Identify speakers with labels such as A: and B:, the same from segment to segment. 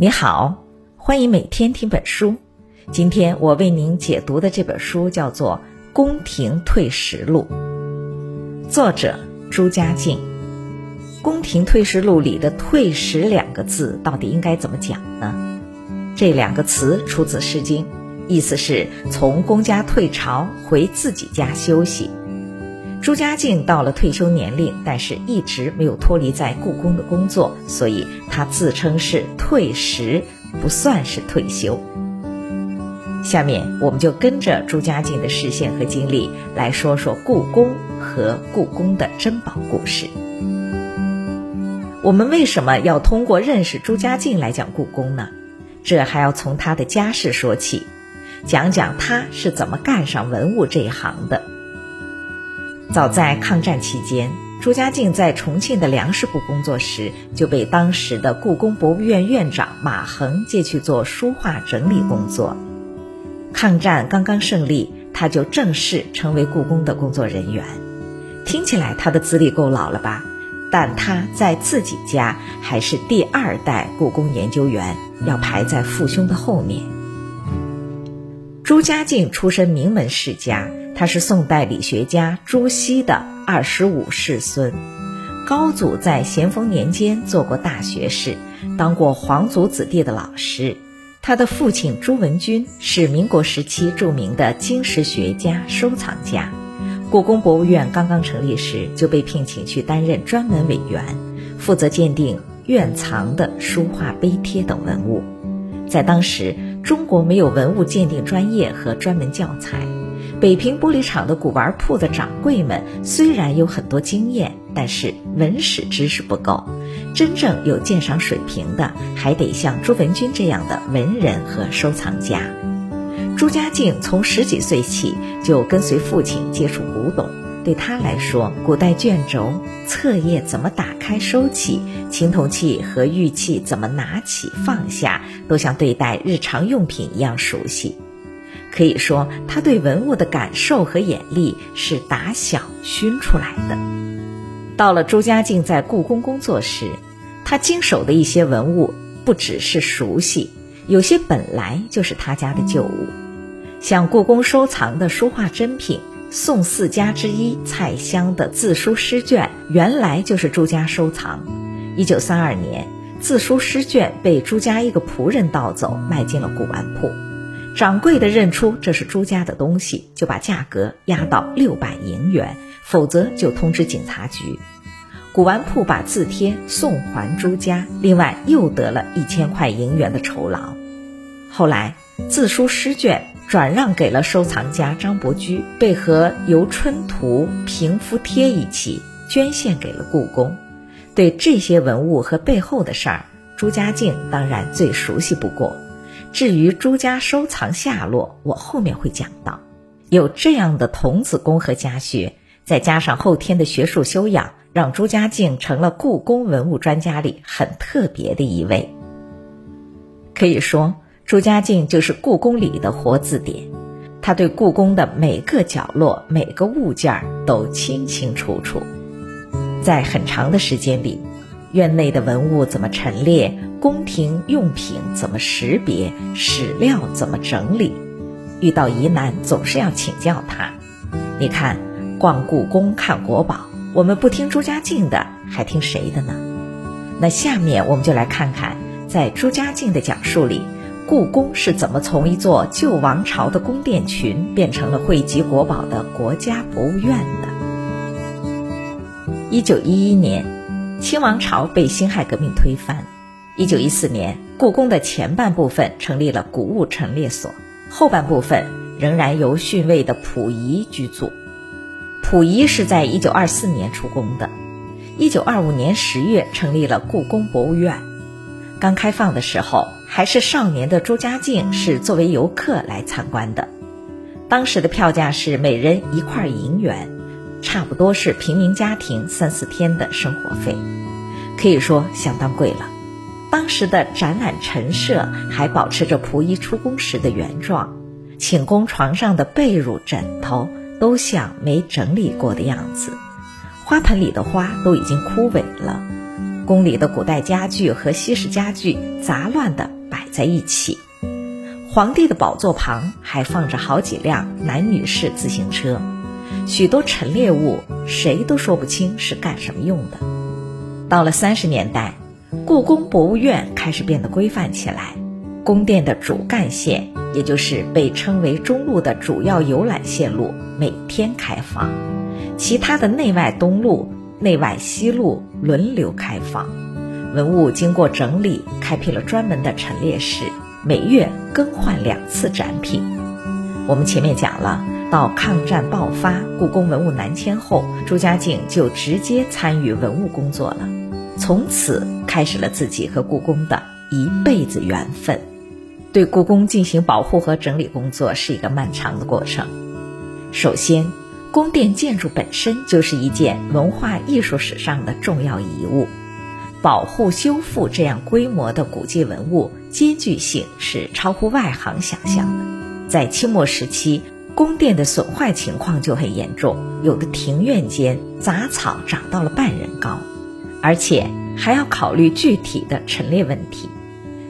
A: 你好，欢迎每天听本书。今天我为您解读的这本书叫做《宫廷退食录》，作者朱家静。《宫廷退食录》里的“退食”两个字到底应该怎么讲呢？这两个词出自《诗经》，意思是从公家退朝回自己家休息。朱家靖到了退休年龄，但是一直没有脱离在故宫的工作，所以他自称是退时，不算是退休。下面我们就跟着朱家靖的视线和经历来说说故宫和故宫的珍宝故事。我们为什么要通过认识朱家靖来讲故宫呢？这还要从他的家世说起，讲讲他是怎么干上文物这一行的。早在抗战期间，朱家静在重庆的粮食部工作时，就被当时的故宫博物院院长马衡借去做书画整理工作。抗战刚刚胜利，他就正式成为故宫的工作人员。听起来他的资历够老了吧？但他在自己家还是第二代故宫研究员，要排在父兄的后面。朱家静出身名门世家。他是宋代理学家朱熹的二十五世孙，高祖在咸丰年间做过大学士，当过皇族子弟的老师。他的父亲朱文君是民国时期著名的经史学家、收藏家。故宫博物院刚刚成立时，就被聘请去担任专门委员，负责鉴定院藏的书画碑帖等文物。在当时，中国没有文物鉴定专业和专门教材。北平玻璃厂的古玩铺的掌柜们虽然有很多经验，但是文史知识不够。真正有鉴赏水平的，还得像朱文君这样的文人和收藏家。朱家静从十几岁起就跟随父亲接触古董，对他来说，古代卷轴、册页怎么打开收起，青铜器和玉器怎么拿起放下，都像对待日常用品一样熟悉。可以说，他对文物的感受和眼力是打小熏出来的。到了朱家靖在故宫工作时，他经手的一些文物不只是熟悉，有些本来就是他家的旧物。像故宫收藏的书画珍品，宋四家之一蔡襄的自书诗卷，原来就是朱家收藏。一九三二年，自书诗卷被朱家一个仆人盗走，卖进了古玩铺。掌柜的认出这是朱家的东西，就把价格压到六百银元，否则就通知警察局。古玩铺把字帖送还朱家，另外又得了一千块银元的酬劳。后来字书诗卷转让给了收藏家张伯驹，被和《游春图》《平夫帖》一起捐献给了故宫。对这些文物和背后的事儿，朱家静当然最熟悉不过。至于朱家收藏下落，我后面会讲到。有这样的童子功和家学，再加上后天的学术修养，让朱家敬成了故宫文物专家里很特别的一位。可以说，朱家静就是故宫里的活字典，他对故宫的每个角落、每个物件都清清楚楚。在很长的时间里，院内的文物怎么陈列？宫廷用品怎么识别？史料怎么整理？遇到疑难总是要请教他。你看，逛故宫看国宝，我们不听朱家静的，还听谁的呢？那下面我们就来看看，在朱家静的讲述里，故宫是怎么从一座旧王朝的宫殿群变成了汇集国宝的国家博物院的。一九一一年，清王朝被辛亥革命推翻。一九一四年，故宫的前半部分成立了古物陈列所，后半部分仍然由逊位的溥仪居住。溥仪是在一九二四年出宫的，一九二五年十月成立了故宫博物院。刚开放的时候，还是少年的朱家静是作为游客来参观的。当时的票价是每人一块银元，差不多是平民家庭三四天的生活费，可以说相当贵了。当时的展览陈设还保持着溥仪出宫时的原状，寝宫床上的被褥、枕头都像没整理过的样子，花盆里的花都已经枯萎了。宫里的古代家具和西式家具杂乱地摆在一起。皇帝的宝座旁还放着好几辆男女士自行车，许多陈列物谁都说不清是干什么用的。到了三十年代，故宫博物院开始变得规范起来，宫殿的主干线，也就是被称为中路的主要游览线路，每天开放，其他的内外东路。内外西路轮流开放，文物经过整理，开辟了专门的陈列室，每月更换两次展品。我们前面讲了，到抗战爆发，故宫文物南迁后，朱家靖就直接参与文物工作了，从此开始了自己和故宫的一辈子缘分。对故宫进行保护和整理工作是一个漫长的过程，首先。宫殿建筑本身就是一件文化艺术史上的重要遗物，保护修复这样规模的古迹文物，艰巨性是超乎外行想象的。在清末时期，宫殿的损坏情况就很严重，有的庭院间杂草长到了半人高，而且还要考虑具体的陈列问题。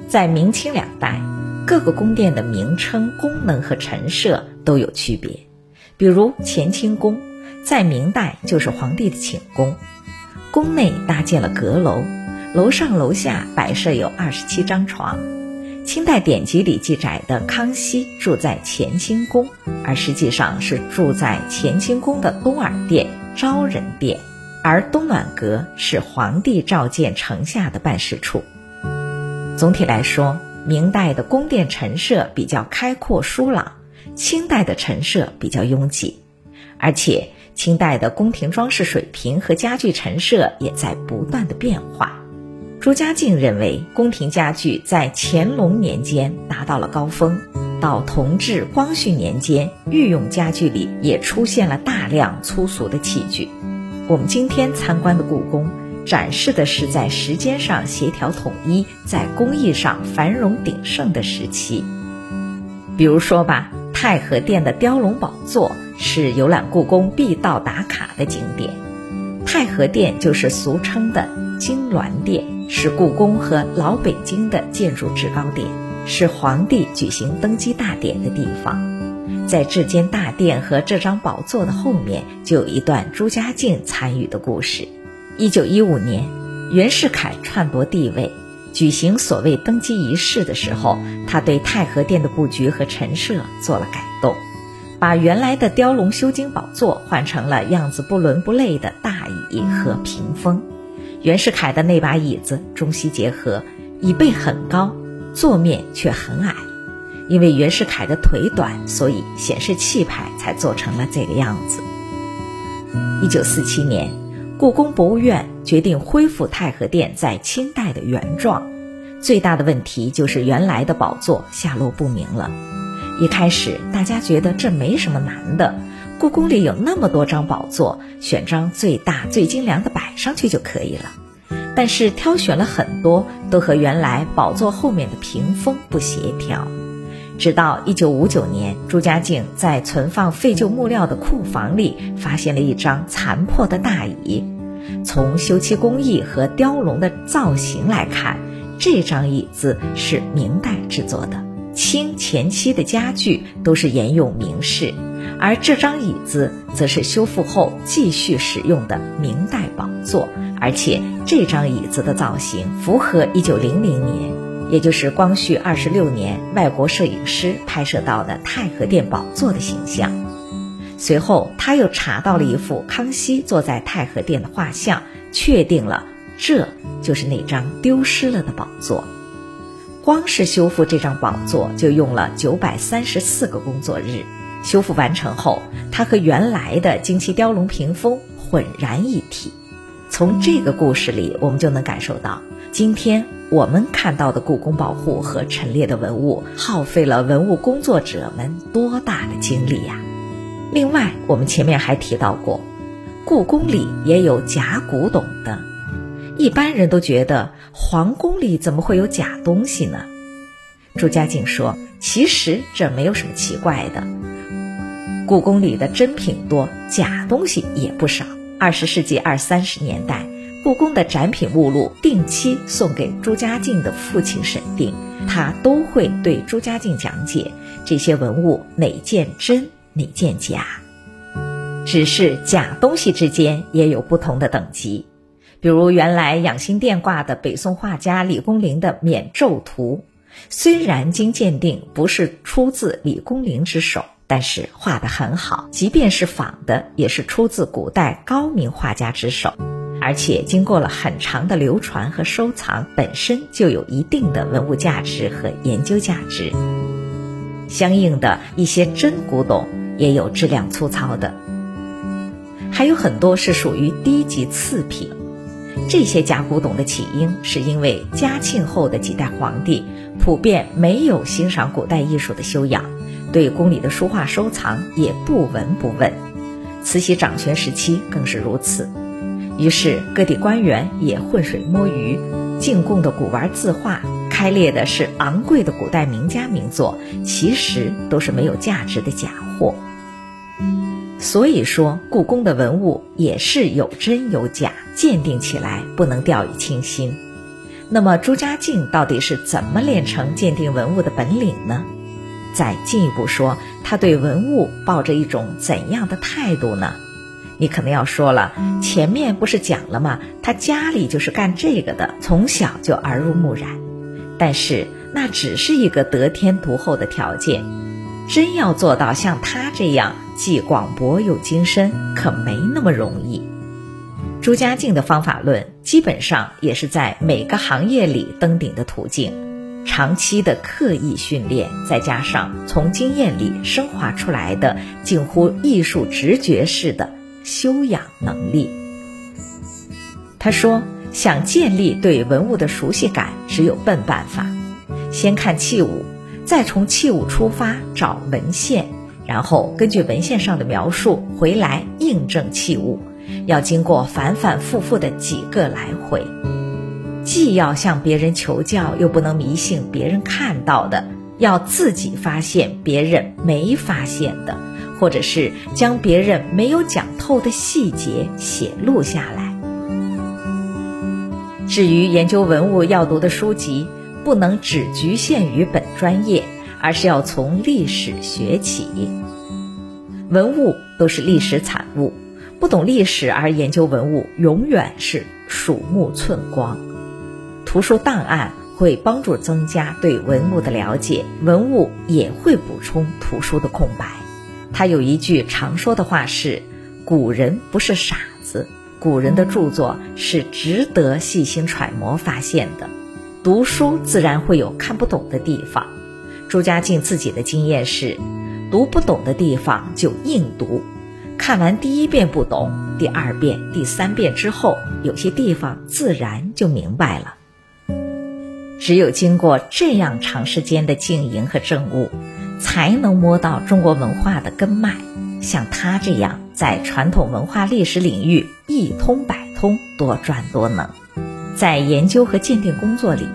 A: 在明清两代，各个宫殿的名称、功能和陈设都有区别。比如乾清宫，在明代就是皇帝的寝宫，宫内搭建了阁楼，楼上楼下摆设有二十七张床。清代典籍里记载的康熙住在乾清宫，而实际上是住在乾清宫的东耳殿、昭仁殿，而东暖阁是皇帝召见城下的办事处。总体来说，明代的宫殿陈设比较开阔疏朗。清代的陈设比较拥挤，而且清代的宫廷装饰水平和家具陈设也在不断的变化。朱家靖认为，宫廷家具在乾隆年间达到了高峰，到同治、光绪年间，御用家具里也出现了大量粗俗的器具。我们今天参观的故宫，展示的是在时间上协调统一，在工艺上繁荣鼎盛的时期。比如说吧。太和殿的雕龙宝座是游览故宫必到打卡的景点。太和殿就是俗称的金銮殿，是故宫和老北京的建筑制高点，是皇帝举行登基大典的地方。在这间大殿和这张宝座的后面，就有一段朱家靖参与的故事。一九一五年，袁世凯篡夺帝位。举行所谓登基仪式的时候，他对太和殿的布局和陈设做了改动，把原来的雕龙修金宝座换成了样子不伦不类的大椅和屏风。袁世凯的那把椅子中西结合，椅背很高，座面却很矮。因为袁世凯的腿短，所以显示气派，才做成了这个样子。一九四七年。故宫博物院决定恢复太和殿在清代的原状，最大的问题就是原来的宝座下落不明了。一开始大家觉得这没什么难的，故宫里有那么多张宝座，选张最大最精良的摆上去就可以了。但是挑选了很多，都和原来宝座后面的屏风不协调。直到一九五九年，朱家靖在存放废旧木料的库房里发现了一张残破的大椅。从修漆工艺和雕龙的造型来看，这张椅子是明代制作的。清前期的家具都是沿用明式，而这张椅子则是修复后继续使用的明代宝座。而且这张椅子的造型符合一九零零年。也就是光绪二十六年，外国摄影师拍摄到的太和殿宝座的形象。随后，他又查到了一幅康熙坐在太和殿的画像，确定了这就是那张丢失了的宝座。光是修复这张宝座就用了九百三十四个工作日。修复完成后，它和原来的金漆雕龙屏风浑然一体。从这个故事里，我们就能感受到，今天我们看到的故宫保护和陈列的文物，耗费了文物工作者们多大的精力呀！另外，我们前面还提到过，故宫里也有假古董的。一般人都觉得皇宫里怎么会有假东西呢？朱家靖说：“其实这没有什么奇怪的，故宫里的真品多，假东西也不少。”二十世纪二三十年代，故宫的展品目录定期送给朱家靖的父亲审定，他都会对朱家靖讲解这些文物哪件真哪件假。只是假东西之间也有不同的等级，比如原来养心殿挂的北宋画家李公麟的免咒图，虽然经鉴定不是出自李公麟之手，但是画得很好，即便是仿的，也是出自古代高明画家之手，而且经过了很长的流传和收藏，本身就有一定的文物价值和研究价值。相应的一些真古董也有质量粗糙的。还有很多是属于低级次品，这些假古董的起因是因为嘉庆后的几代皇帝普遍没有欣赏古代艺术的修养，对宫里的书画收藏也不闻不问。慈禧掌权时期更是如此，于是各地官员也浑水摸鱼，进贡的古玩字画开列的是昂贵的古代名家名作，其实都是没有价值的假货。所以说，故宫的文物也是有真有假，鉴定起来不能掉以轻心。那么，朱家靖到底是怎么练成鉴定文物的本领呢？再进一步说，他对文物抱着一种怎样的态度呢？你可能要说了，前面不是讲了吗？他家里就是干这个的，从小就耳濡目染。但是，那只是一个得天独厚的条件。真要做到像他这样既广博又精深，可没那么容易。朱家靖的方法论基本上也是在每个行业里登顶的途径，长期的刻意训练，再加上从经验里升华出来的近乎艺术直觉式的修养能力。他说：“想建立对文物的熟悉感，只有笨办法，先看器物。”再从器物出发找文献，然后根据文献上的描述回来印证器物，要经过反反复复的几个来回，既要向别人求教，又不能迷信别人看到的，要自己发现别人没发现的，或者是将别人没有讲透的细节写录下来。至于研究文物要读的书籍。不能只局限于本专业，而是要从历史学起。文物都是历史产物，不懂历史而研究文物，永远是鼠目寸光。图书档案会帮助增加对文物的了解，文物也会补充图书的空白。他有一句常说的话是：“古人不是傻子，古人的著作是值得细心揣摩发现的。”读书自然会有看不懂的地方，朱家靖自己的经验是，读不懂的地方就硬读，看完第一遍不懂，第二遍、第三遍之后，有些地方自然就明白了。只有经过这样长时间的经营和证悟，才能摸到中国文化的根脉。像他这样在传统文化历史领域一通百通，多专多能。在研究和鉴定工作里，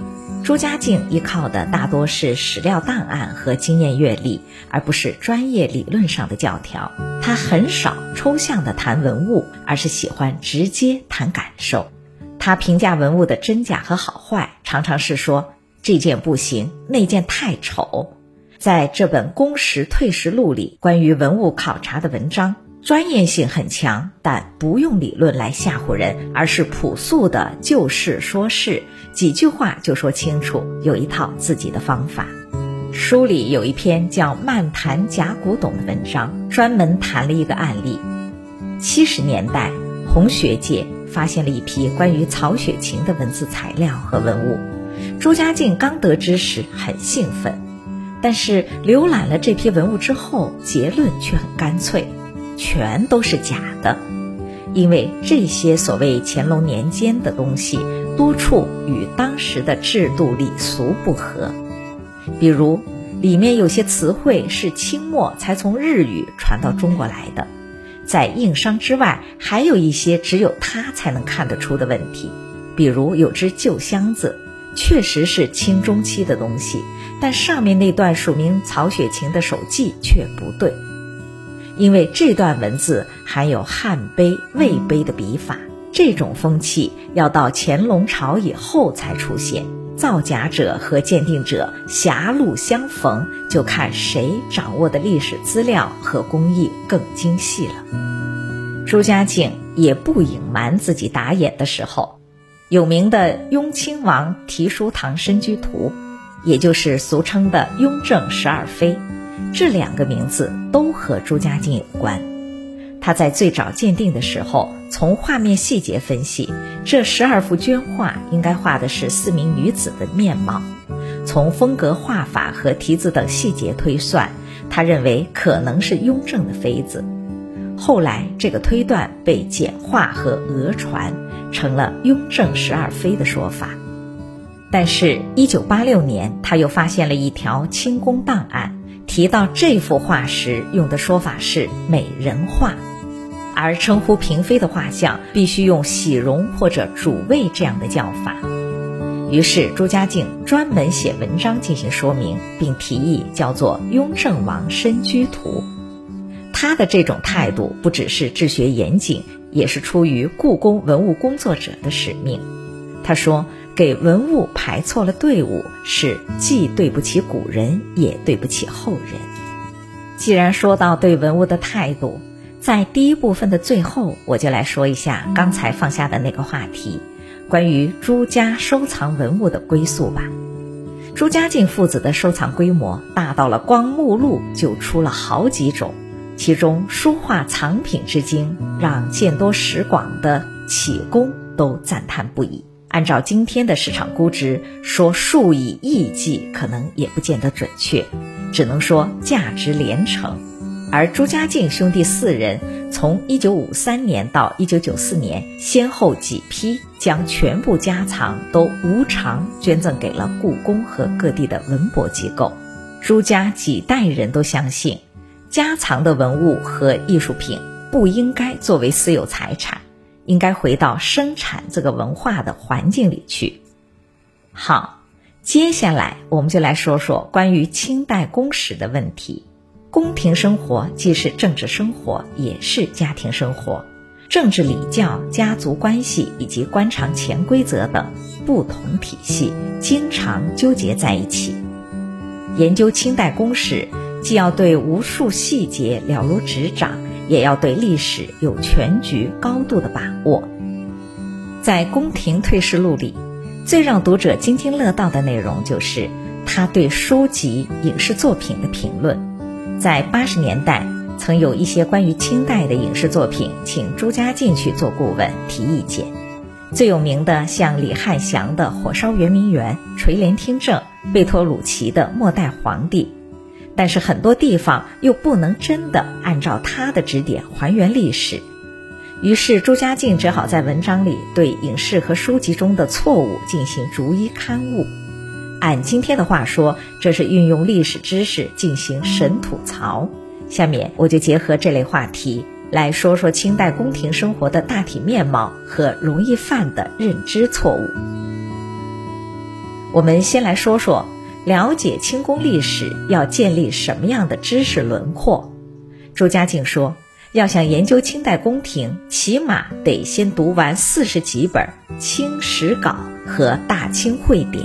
A: 朱家靖依靠的大多是史料档案和经验阅历，而不是专业理论上的教条。他很少抽象的谈文物，而是喜欢直接谈感受。他评价文物的真假和好坏，常常是说这件不行，那件太丑。在这本《公时退时录》里，关于文物考察的文章。专业性很强，但不用理论来吓唬人，而是朴素的就事说事，几句话就说清楚，有一套自己的方法。书里有一篇叫《漫谈假古董》的文章，专门谈了一个案例。七十年代，红学界发现了一批关于曹雪芹的文字材料和文物。朱家靖刚得知时很兴奋，但是浏览了这批文物之后，结论却很干脆。全都是假的，因为这些所谓乾隆年间的东西，多处与当时的制度礼俗不合。比如，里面有些词汇是清末才从日语传到中国来的，在硬伤之外，还有一些只有他才能看得出的问题。比如，有只旧箱子，确实是清中期的东西，但上面那段署名曹雪芹的手迹却不对。因为这段文字含有汉碑、魏碑的笔法，这种风气要到乾隆朝以后才出现。造假者和鉴定者狭路相逢，就看谁掌握的历史资料和工艺更精细了。朱家靖也不隐瞒自己打眼的时候，有名的雍亲王提书堂身居图，也就是俗称的雍正十二妃，这两个名字都和朱家靖有关。他在最早鉴定的时候，从画面细节分析，这十二幅绢画应该画的是四名女子的面貌。从风格、画法和题字等细节推算，他认为可能是雍正的妃子。后来，这个推断被简化和讹传，成了雍正十二妃的说法。但是，一九八六年，他又发现了一条清宫档案，提到这幅画时用的说法是美人画。而称呼嫔妃的画像必须用喜容或者主位这样的叫法，于是朱家靖专门写文章进行说明，并提议叫做《雍正王身居图》。他的这种态度不只是治学严谨，也是出于故宫文物工作者的使命。他说：“给文物排错了队伍，是既对不起古人，也对不起后人。”既然说到对文物的态度，在第一部分的最后，我就来说一下刚才放下的那个话题，关于朱家收藏文物的归宿吧。朱家靖父子的收藏规模大到了光目录就出了好几种，其中书画藏品之精，让见多识广的启功都赞叹不已。按照今天的市场估值，说数以亿计可能也不见得准确，只能说价值连城。而朱家靖兄弟四人从一九五三年到一九九四年，先后几批将全部家藏都无偿捐赠给了故宫和各地的文博机构。朱家几代人都相信，家藏的文物和艺术品不应该作为私有财产，应该回到生产这个文化的环境里去。好，接下来我们就来说说关于清代宫史的问题。宫廷生活既是政治生活，也是家庭生活。政治礼教、家族关系以及官场潜规则等不同体系，经常纠结在一起。研究清代宫史，既要对无数细节了如指掌，也要对历史有全局高度的把握。在《宫廷退仕录》里，最让读者津津乐道的内容，就是他对书籍、影视作品的评论。在八十年代，曾有一些关于清代的影视作品，请朱家靖去做顾问提意见。最有名的像李汉祥的《火烧圆明园》，垂帘听政，贝托鲁奇的《末代皇帝》。但是很多地方又不能真的按照他的指点还原历史，于是朱家靖只好在文章里对影视和书籍中的错误进行逐一刊物。按今天的话说，这是运用历史知识进行神吐槽。下面我就结合这类话题来说说清代宫廷生活的大体面貌和容易犯的认知错误。我们先来说说了解清宫历史要建立什么样的知识轮廓。朱家靖说，要想研究清代宫廷，起码得先读完四十几本《清史稿》和《大清会典》。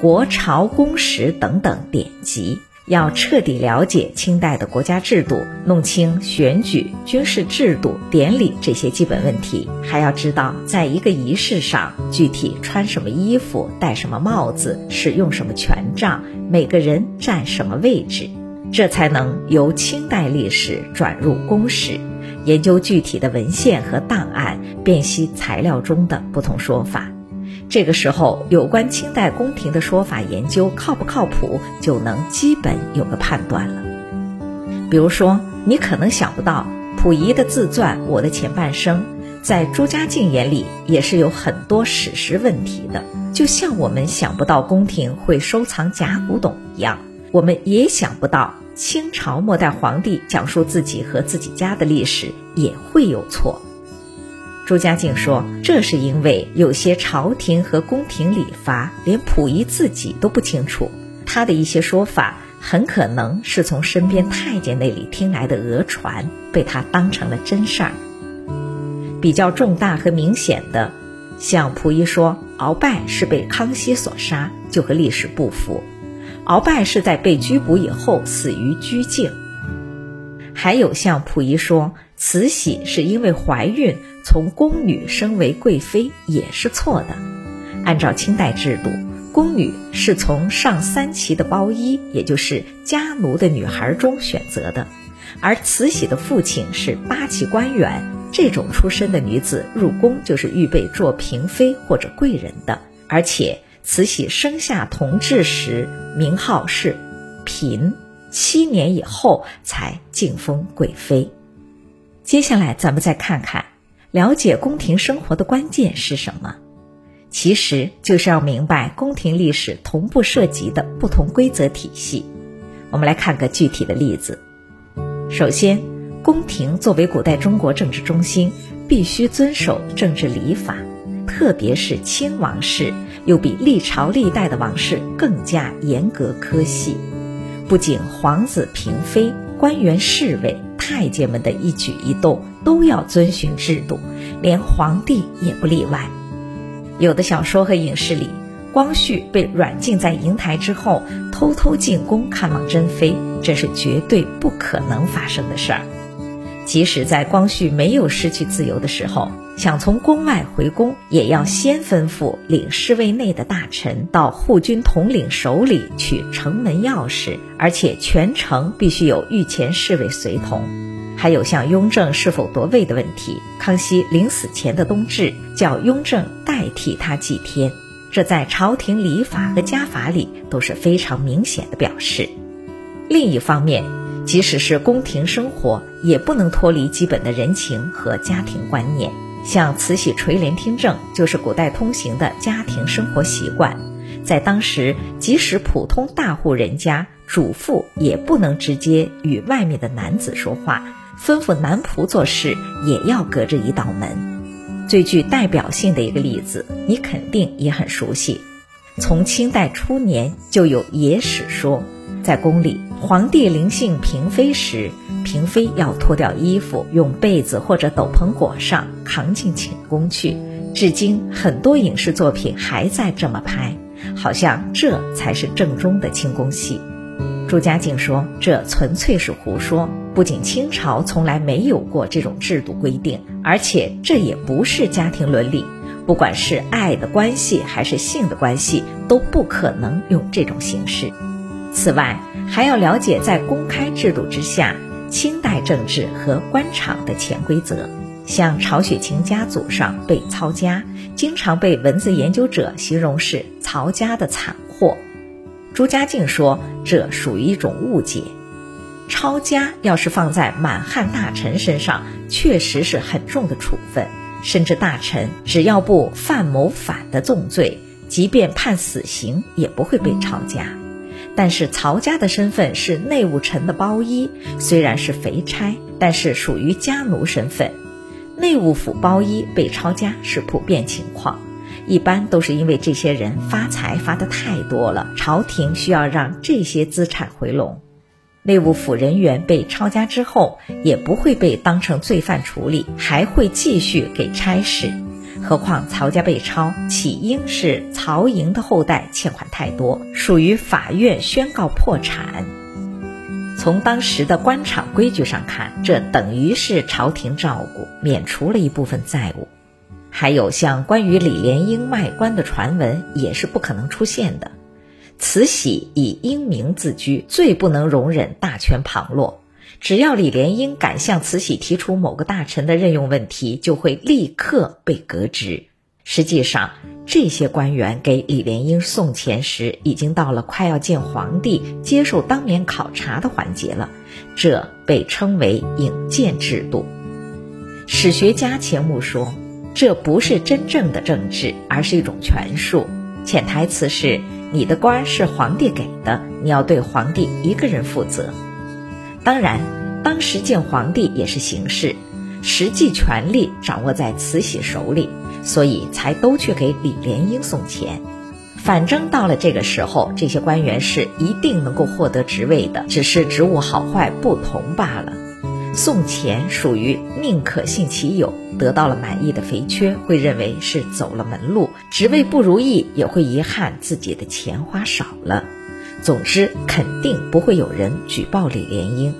A: 国朝宫史等等典籍，要彻底了解清代的国家制度，弄清选举、军事制度、典礼这些基本问题，还要知道在一个仪式上具体穿什么衣服、戴什么帽子、使用什么权杖、每个人占什么位置，这才能由清代历史转入宫史，研究具体的文献和档案，辨析材料中的不同说法。这个时候，有关清代宫廷的说法研究靠不靠谱，就能基本有个判断了。比如说，你可能想不到，溥仪的自传《我的前半生》在朱家靖眼里也是有很多史实问题的，就像我们想不到宫廷会收藏假古董一样，我们也想不到清朝末代皇帝讲述自己和自己家的历史也会有错。朱家靖说：“这是因为有些朝廷和宫廷礼法，连溥仪自己都不清楚。他的一些说法很可能是从身边太监那里听来的讹传，被他当成了真事儿。比较重大和明显的，像溥仪说鳌拜是被康熙所杀，就和历史不符。鳌拜是在被拘捕以后死于拘禁。还有像溥仪说慈禧是因为怀孕从宫女升为贵妃，也是错的。按照清代制度，宫女是从上三旗的包衣，也就是家奴的女孩中选择的，而慈禧的父亲是八旗官员，这种出身的女子入宫就是预备做嫔妃或者贵人的，而且。慈禧生下同治时，名号是嫔，七年以后才晋封贵妃。接下来，咱们再看看了解宫廷生活的关键是什么？其实就是要明白宫廷历史同步涉及的不同规则体系。我们来看个具体的例子。首先，宫廷作为古代中国政治中心，必须遵守政治礼法。特别是亲王室，又比历朝历代的王室更加严格苛细。不仅皇子、嫔妃、官员、侍卫、太监们的一举一动都要遵循制度，连皇帝也不例外。有的小说和影视里，光绪被软禁在瀛台之后，偷偷进宫看望珍妃，这是绝对不可能发生的事儿。即使在光绪没有失去自由的时候，想从宫外回宫，也要先吩咐领侍卫内的大臣到护军统领手里取城门钥匙，而且全程必须有御前侍卫随同。还有像雍正是否夺位的问题，康熙临死前的冬至叫雍正代替他祭天，这在朝廷礼法和家法里都是非常明显的表示。另一方面。即使是宫廷生活，也不能脱离基本的人情和家庭观念。像慈禧垂帘听政，就是古代通行的家庭生活习惯。在当时，即使普通大户人家，主妇也不能直接与外面的男子说话，吩咐男仆做事也要隔着一道门。最具代表性的一个例子，你肯定也很熟悉。从清代初年就有野史说。在宫里，皇帝临幸嫔妃时，嫔妃要脱掉衣服，用被子或者斗篷裹上，扛进寝宫去。至今，很多影视作品还在这么拍，好像这才是正宗的清宫戏。朱家靖说，这纯粹是胡说。不仅清朝从来没有过这种制度规定，而且这也不是家庭伦理。不管是爱的关系还是性的关系，都不可能用这种形式。此外，还要了解在公开制度之下，清代政治和官场的潜规则。像曹雪芹家祖上被抄家，经常被文字研究者形容是曹家的惨祸。朱家靖说，这属于一种误解。抄家要是放在满汉大臣身上，确实是很重的处分，甚至大臣只要不犯谋反的重罪，即便判死刑也不会被抄家。但是曹家的身份是内务臣的包衣，虽然是肥差，但是属于家奴身份。内务府包衣被抄家是普遍情况，一般都是因为这些人发财发的太多了，朝廷需要让这些资产回笼。内务府人员被抄家之后，也不会被当成罪犯处理，还会继续给差事。何况曹家被抄，起因是曹营的后代欠款太多，属于法院宣告破产。从当时的官场规矩上看，这等于是朝廷照顾，免除了一部分债务。还有像关于李莲英卖官的传闻，也是不可能出现的。慈禧以英明自居，最不能容忍大权旁落。只要李莲英敢向慈禧提出某个大臣的任用问题，就会立刻被革职。实际上，这些官员给李莲英送钱时，已经到了快要见皇帝、接受当面考察的环节了。这被称为引荐制度。史学家钱穆说，这不是真正的政治，而是一种权术。潜台词是：你的官是皇帝给的，你要对皇帝一个人负责。当然，当时见皇帝也是形式，实际权力掌握在慈禧手里，所以才都去给李莲英送钱。反正到了这个时候，这些官员是一定能够获得职位的，只是职务好坏不同罢了。送钱属于宁可信其有，得到了满意的肥缺会认为是走了门路，职位不如意也会遗憾自己的钱花少了。总之，肯定不会有人举报李莲英。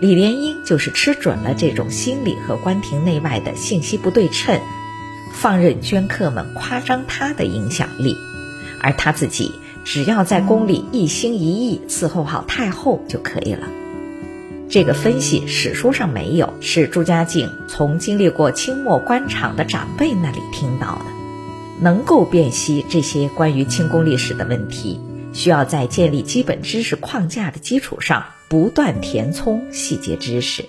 A: 李莲英就是吃准了这种心理和宫廷内外的信息不对称，放任捐客们夸张他的影响力，而他自己只要在宫里一心一意伺候好太后就可以了。这个分析史书上没有，是朱家靖从经历过清末官场的长辈那里听到的，能够辨析这些关于清宫历史的问题。需要在建立基本知识框架的基础上，不断填充细节知识。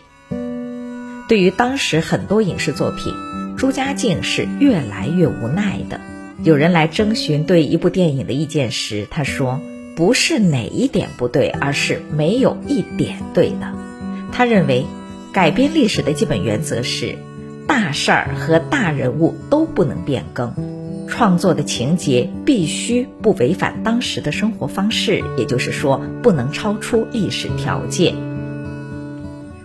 A: 对于当时很多影视作品，朱家靖是越来越无奈的。有人来征询对一部电影的意见时，他说：“不是哪一点不对，而是没有一点对的。”他认为，改编历史的基本原则是，大事儿和大人物都不能变更。创作的情节必须不违反当时的生活方式，也就是说，不能超出历史条件。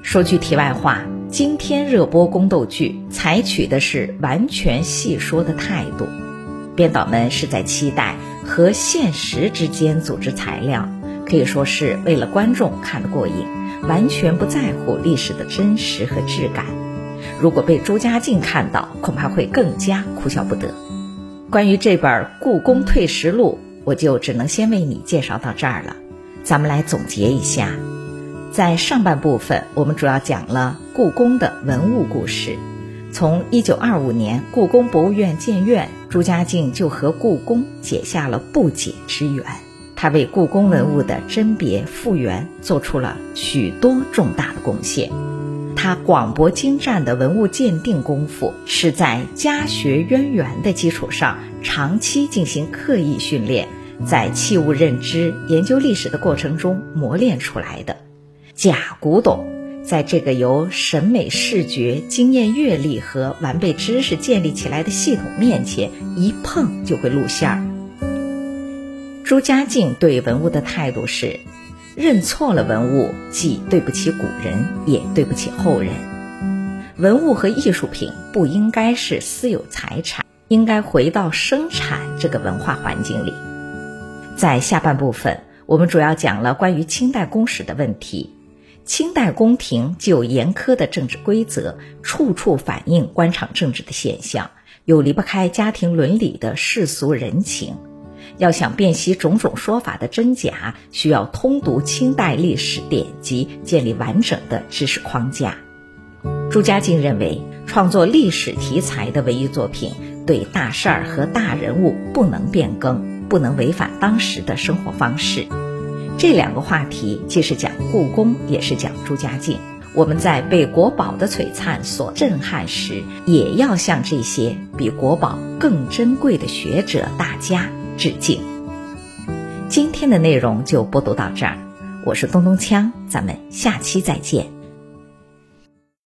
A: 说句题外话，今天热播宫斗剧采取的是完全细说的态度，编导们是在期待和现实之间组织材料，可以说是为了观众看得过瘾，完全不在乎历史的真实和质感。如果被朱家靖看到，恐怕会更加哭笑不得。关于这本《故宫退食录》，我就只能先为你介绍到这儿了。咱们来总结一下，在上半部分，我们主要讲了故宫的文物故事。从1925年故宫博物院建院，朱家靖就和故宫结下了不解之缘。他为故宫文物的甄别复原做出了许多重大的贡献。他广博精湛的文物鉴定功夫，是在家学渊源的基础上，长期进行刻意训练，在器物认知、研究历史的过程中磨练出来的。假古董，在这个由审美视觉、经验阅历和完备知识建立起来的系统面前，一碰就会露馅儿。朱家靖对文物的态度是。认错了文物，既对不起古人，也对不起后人。文物和艺术品不应该是私有财产，应该回到生产这个文化环境里。在下半部分，我们主要讲了关于清代宫史的问题。清代宫廷具有严苛的政治规则，处处反映官场政治的现象，有离不开家庭伦理的世俗人情。要想辨析种种说法的真假，需要通读清代历史典籍，建立完整的知识框架。朱家靖认为，创作历史题材的文艺作品，对大事儿和大人物不能变更，不能违反当时的生活方式。这两个话题既是讲故宫，也是讲朱家靖。我们在被国宝的璀璨所震撼时，也要向这些比国宝更珍贵的学者大家。致敬。今天的内容就播读到这儿，我是东东锵，咱们下期再见。